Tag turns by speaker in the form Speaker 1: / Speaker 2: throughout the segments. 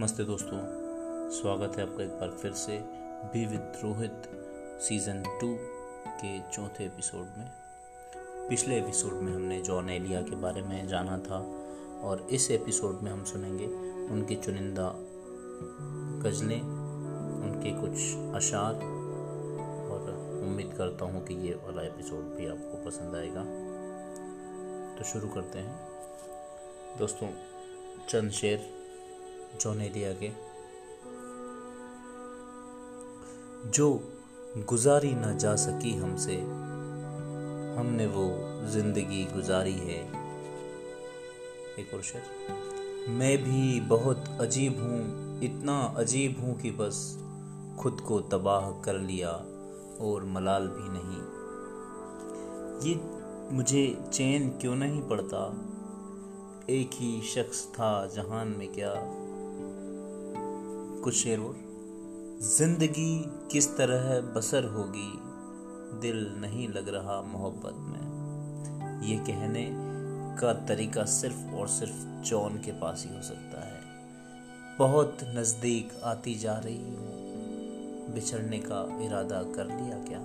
Speaker 1: नमस्ते दोस्तों, स्वागत है आपका एक बार फिर से be with Rohit season two के चौथे एपिसोड में। पिछले एपिसोड में हमने जॉन एलिया के बारे में जाना था और इस एपिसोड में हम सुनेंगे उनकी चुनिंदा गज़लें, उनके कुछ अशार और उम्मीद करता हूँ कि ये वाला एपिसोड भी आपको पसंद आएगा। तो शुरू करते हैं। दोस्तों, चंद शेर जॉन एलिया के जो गुजारी ना जा सकी हमसे, हमने वो ज़िंदगी गुजारी है। एक और शेर। मैं भी बहुत अजीब हूँ, इतना अजीब हूँ कि बस खुद को तबाह कर लिया और मलाल भी नहीं। ये मुझे चैन क्यों नहीं पड़ता? एक ही शख्स था जहान में क्या कुछ शेर और ज़िंदगी किस तरह बसर होगी, दिल नहीं लग रहा मोहब्बत में। ये कहने का तरीका सिर्फ़ और सिर्फ़ जॉन के पास ही हो सकता है। बहुत नज़दीक आती जा रही हूँ, बिछड़ने का इरादा कर लिया क्या?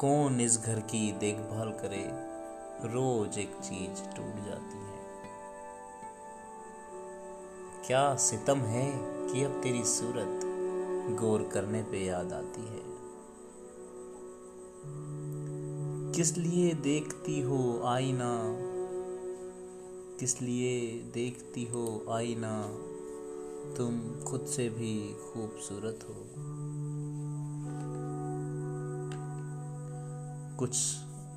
Speaker 1: कौन इस घर की देखभाल करे, रोज एक चीज़ टूट जाती है। क्या सितम है कि अब तेरी सूरत गौर करने पे याद आती है? किस लिए देखती हो आईना? किस लिए देखती हो आईना? तुम खुद से भी खूबसूरत हो। कुछ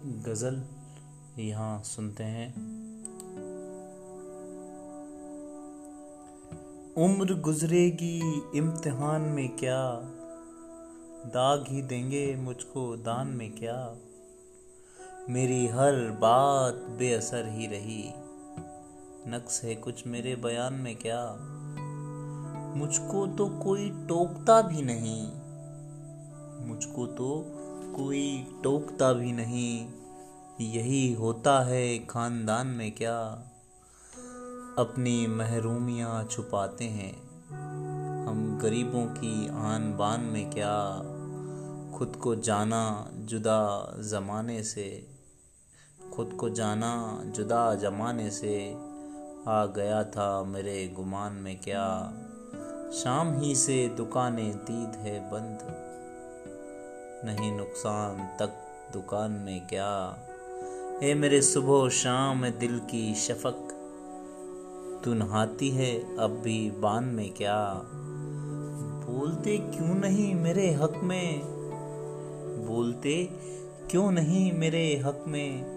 Speaker 1: गज़ल यहाँ सुनते हैं। उम्र गुजरेगी इम्तिहान में क्या? दाग ही देंगे मुझको दान में क्या? मेरी हर बात बेअसर ही रही। नक्स है कुछ मेरे बयान में क्या? मुझको तो कोई टोकता भी नहीं। मुझको तो कोई टोकता भी नहीं। यही होता है खानदान में क्या? अपनी महरूमियाँ छुपाते हैं। हम गरीबों की आन बान में क्या खुद को जाना जुदा ज़माने से, खुद को जाना जुदा जमाने से आ गया था मेरे गुमान में क्या? शाम ही से दुकानें दीद है बंद। नहीं नुकसान तक दुकान में क्या? ए मेरे सुबह शाम दिल की शफक तू नहाती है, अब भी बान में क्या? बोलते क्यों नहीं मेरे हक में? बोलते क्यों नहीं मेरे हक में?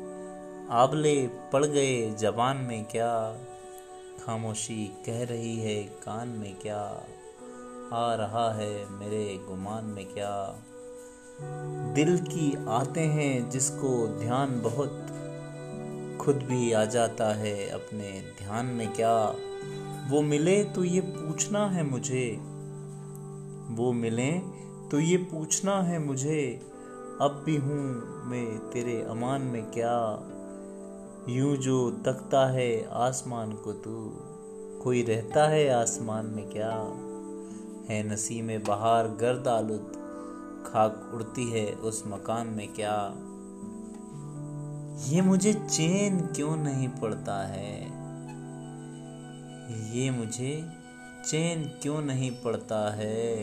Speaker 1: आबले पड़ गए जबान में क्या? खामोशी कह रही है कान में क्या? आ रहा है मेरे गुमान में क्या? दिल की आते हैं जिसको ध्यान बहुत खुद भी आ जाता है अपने ध्यान में क्या वो मिले तो ये पूछना है मुझे। वो मिले तो ये पूछना है मुझे, अब भी हूँ मैं तेरे अमान में क्या। यूँ जो तकता है आसमान को तू, कोई रहता है आसमान में क्या। है नसी में बाहर गर्द आलुद खाक उड़ती है उस मकान में क्या। ये मुझे चैन क्यों नहीं पड़ता है? ये मुझे चैन क्यों नहीं पड़ता है?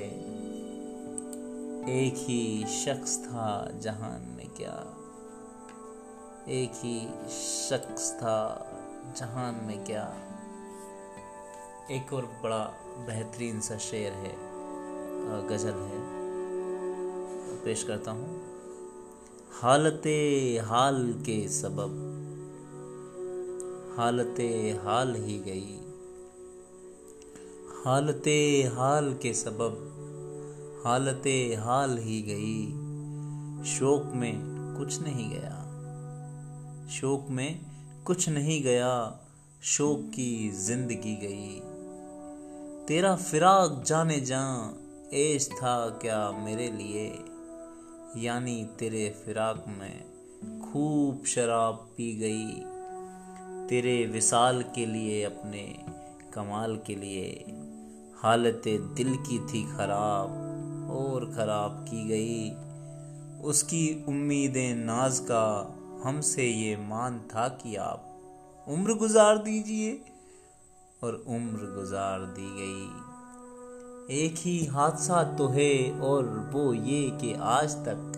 Speaker 1: एक ही शख्स था जहान में क्या? एक ही शख्स था जहान में क्या? एक और बड़ा बेहतरीन सा शेर है गज़ल है। पेश करता हूँ। हालत हाल के सबब, हालत हाल ही गई। हालत हाल के सबब, हालत हाल ही गई। शोक में कुछ नहीं गया। शोक में कुछ नहीं गया। शोक की ज़िंदगी गई। तेरा फिराक जाने जा ऐश था क्या मेरे लिए? यानी तेरे फिराक में खूब शराब पी गई। तेरे विसाल के लिए, अपने कमाल के लिए हालत दिल की थी खराब और खराब की गई। उसकी उम्मीदें नाज का हमसे ये मान था कि आप उम्र गुजार दीजिए और उम्र गुजार दी गई। एक ही हादसा तो है और वो ये कि आज तक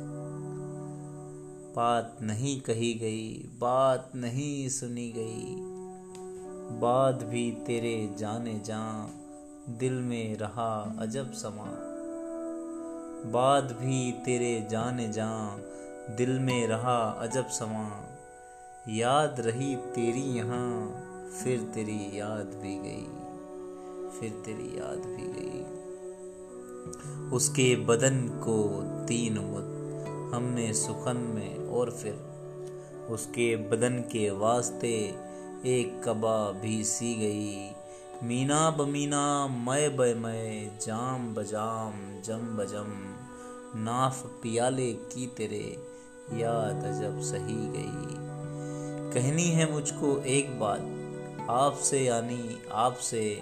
Speaker 1: बात नहीं कही गई, बात नहीं सुनी गई। बात भी तेरे जाने जा, दिल में रहा अजब समा। बात भी तेरे जाने जा, दिल में रहा अजब समा। याद रही तेरी यहाँ, फिर तेरी याद भी गई, फिर तेरी याद भी गई। उसके बदन को तीन मुद हमने सुखन में और फिर। उसके बदन के वास्ते एक कबा भी सी गई। मीना बमीना, मय ब मय, जाम बजाम, जम बजम। नाफ पियाले की तेरे, याद अजब सही गई। कहनी है मुझको एक बात, आपसे यानी आपसे,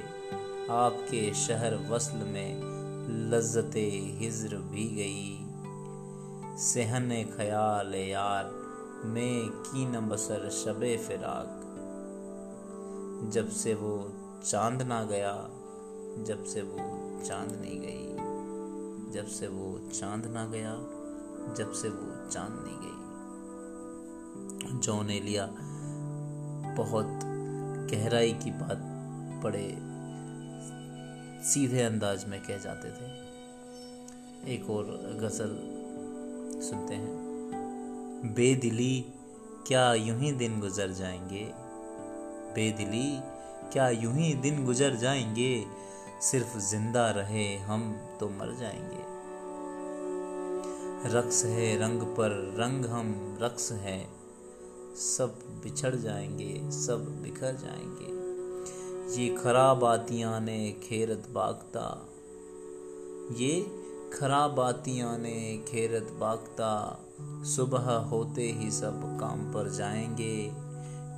Speaker 1: आपके शहर वसल में। लज्जत हिज्र भी गई। सहन ख्याल यार, में की न बसर शबे फिराक। जब से वो चाँद ना गया, जब से वो चाँद नहीं गई। जब से वो चाँद ना गया, जब से वो चाँद नहीं गई। जॉन एलिया बहुत गहराई की बात पड़े सीधे अंदाज में कह जाते थे। एक और गज़ल सुनते हैं। बेदिली, क्या यूँ ही दिन गुजर जाएँगे? बेदिली, क्या यूँ ही दिन गुजर जाएँगे? सिर्फ़ ज़िंदा रहे हम तो मर जाएँगे। रक्स है रंग पर रंग हम, रक्स है सब बिछड़ जाएँगे, सब बिखर जाएँगे। ये खराब आतियाँ ने खेरत बागता। ये खराब आतियाँ ने खेरत बागता। सुबह होते ही सब काम पर जाएँगे।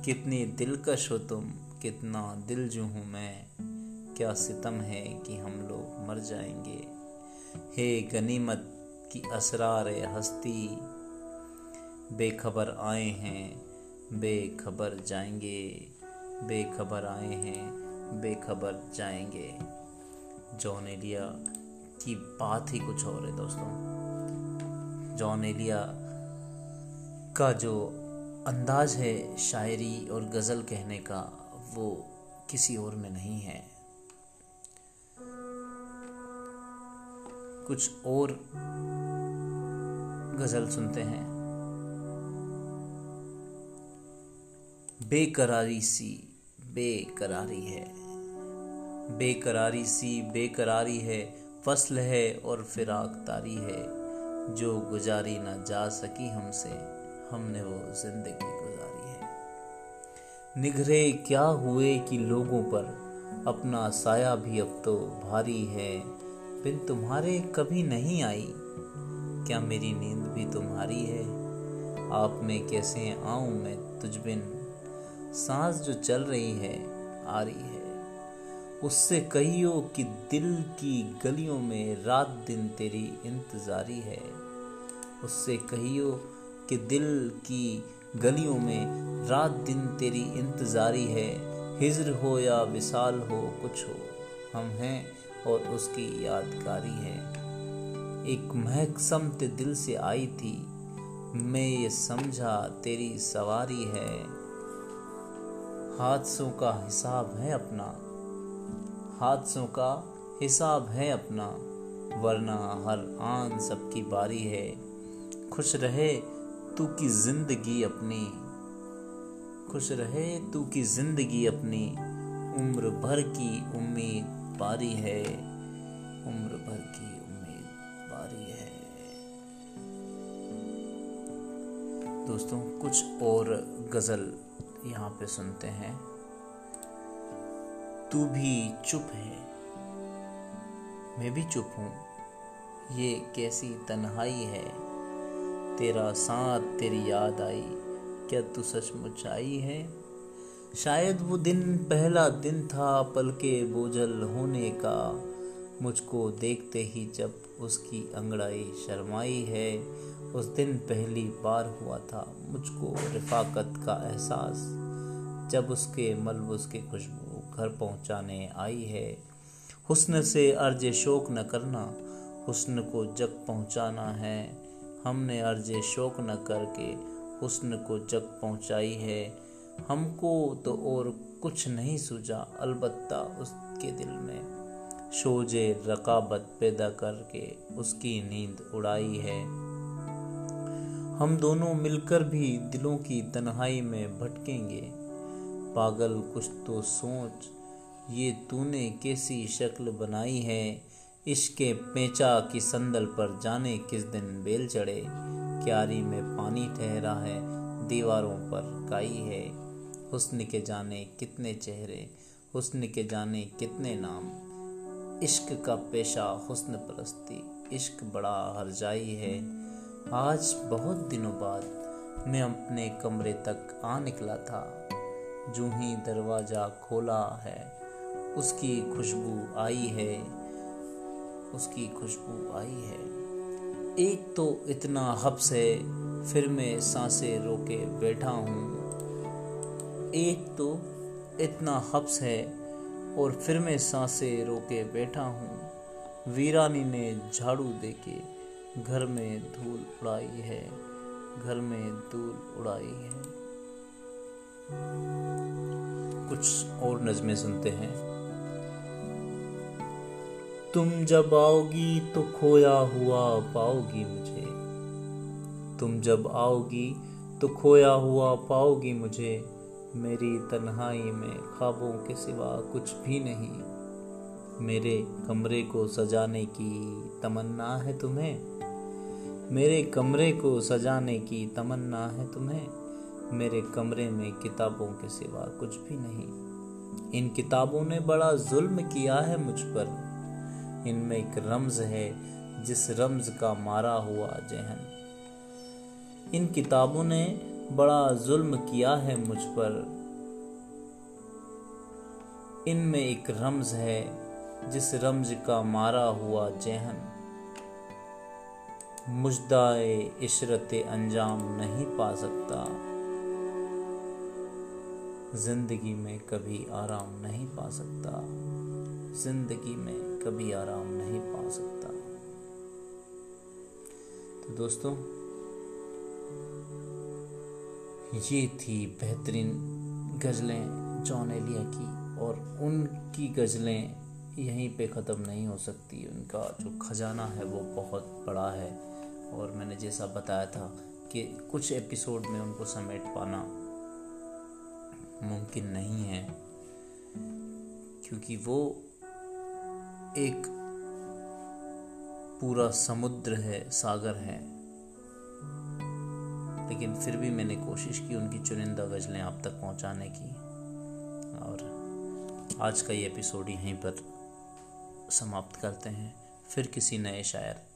Speaker 1: कितनी दिलकश हो तुम, कितना दिल जो हूँ मैं। क्या सितम है कि हम लोग मर जाएँगे। हे गनीमत की असरार हस्ती, बेखबर आए हैं, बेखबर जाएँगे। बेखबर आए हैं बेखबर जाएँगे। जॉन एलिया की बात ही कुछ और है दोस्तों। जॉन एलिया का जो अंदाज है शायरी और गज़ल कहने का, वो किसी और में नहीं है। कुछ और गज़ल सुनते हैं। बेकरारी सी बेकरारी है। बेकरारी सी बेकरारी है, फ़सल है और फिराक तारी है। जो गुजारी ना जा सकी हमसे, हमने वो ज़िंदगी गुजारी है। निगरे क्या हुए कि लोगों पर, अपना साया भी अब तो भारी है। बिन तुम्हारे कभी नहीं आई, क्या मेरी नींद भी तुम्हारी है? आप में कैसे आऊँ मैं तुझ बिन सांस जो चल रही है, आ रही है। उससे कहियो कि दिल की गलियों में रात दिन तेरी इंतज़ारी है। उससे कहियो कि दिल की गलियों में रात दिन तेरी इंतज़ारी है। हिजर हो या विशाल हो, कुछ हो, हम हैं और उसकी यादगारी है। एक महक समत दिल से आई थी। मैं ये समझा तेरी सवारी है। हादसों का हिसाब है अपना। हादसों का हिसाब है अपना। वरना हर आन सबकी बारी है। खुश रहे तू की ज़िंदगी अपनी। खुश रहे तू की ज़िंदगी अपनी। उम्र भर की उम्मीद बारी है। उम्र भर की उम्मीद बारी है। दोस्तों, कुछ और गज़ल यहाँ पे सुनते हैं, तू भी चुप है, मैं भी चुप हूँ, ये कैसी तन्हाई है, तेरा साथ तेरी याद आई, क्या तू सचमुच आई है? शायद वो दिन पहला दिन था पल के बोझल होने का मुझको देखते ही जब उसकी अंगड़ाई शर्माई है, उस दिन पहली बार हुआ था मुझको रिफाकत का एहसास। जब उसके मलबूस की खुशबू घर पहुँचाने आई है, हुस्न से अर्ज़ शोक न करना, हुस्न को जग पहुंचाना है। हमने अर्ज़ शोक न करके हुस्न को जग पहुंचाई है। हमको तो और कुछ नहीं सूझा, अलबत्ता उसके दिल में। शोजे रकाबत पैदा करके उसकी नींद उड़ाई है। हम दोनों मिलकर भी दिलों की तन्हाई में भटकेंगे। पागल, कुछ तो सोच, ये तूने कैसी शक्ल बनाई है? इश्के पेचा की संदल पर जाने किस दिन बेल चढ़े? क्यारी में पानी ठहरा है, दीवारों पर काई है। हुस्न के जाने कितने चेहरे, हुस्न के जाने कितने नाम। इश्क का पेशा हुस्न परस्ती इश्क बड़ा हरजाई है। आज बहुत दिनों बाद मैं अपने कमरे तक आ निकला था। जो ही दरवाज़ा खोला है, उसकी खुशबू आई है, उसकी खुशबू आई है। एक तो इतना हब्स है, फिर मैं साँसें रोके बैठा हूँ। एक तो इतना हब्स है और फिर मैं साँसें रोके बैठा हूँ। वीरानी ने झाड़ू देके घर में धूल उड़ाई है। घर में धूल उड़ाई है। कुछ और नज़में सुनते हैं। तुम जब आओगी तो खोया हुआ पाओगी मुझे। तुम जब आओगी तो खोया हुआ पाओगी मुझे। मेरी तन्हाई में ख्वाबों के सिवा कुछ भी नहीं। मेरे कमरे को सजाने की तमन्ना है तुम्हें। मेरे कमरे को सजाने की तमन्ना है तुम्हें। मेरे कमरे में किताबों के सिवा कुछ भी नहीं। इन किताबों ने बड़ा जुल्म किया है मुझ पर। इनमें एक रमज है, जिस रमज का मारा हुआ जहन। इन किताबों ने बड़ा जुल्म किया है मुझ पर। इनमें एक रमज है, जिस रमज का मारा हुआ जहन। मुजदाए इशरत अंजाम नहीं पा सकता। ज़िंदगी में कभी आराम नहीं पा सकता। ज़िंदगी में कभी आराम नहीं पा सकता। तो दोस्तों ये थी बेहतरीन गज़लें जॉन एलिया की और उनकी गज़लें यहीं पे ख़त्म नहीं हो सकती। उनका जो खजाना है वो बहुत बड़ा है और मैंने जैसा बताया था कि कुछ एपिसोड में उनको समेट पाना मुमकिन नहीं है क्योंकि वो एक पूरा समुद्र है, सागर है। लेकिन फिर भी मैंने कोशिश की उनकी चुनिंदा गज़लें आप तक पहुँचाने की। और आज का ये एपिसोड यहीं पर समाप्त करते हैं। फिर किसी नए शायर,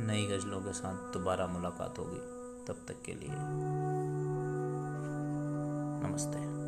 Speaker 1: नई गज़लों के साथ दोबारा मुलाकात होगी। तब तक के लिए नमस्ते।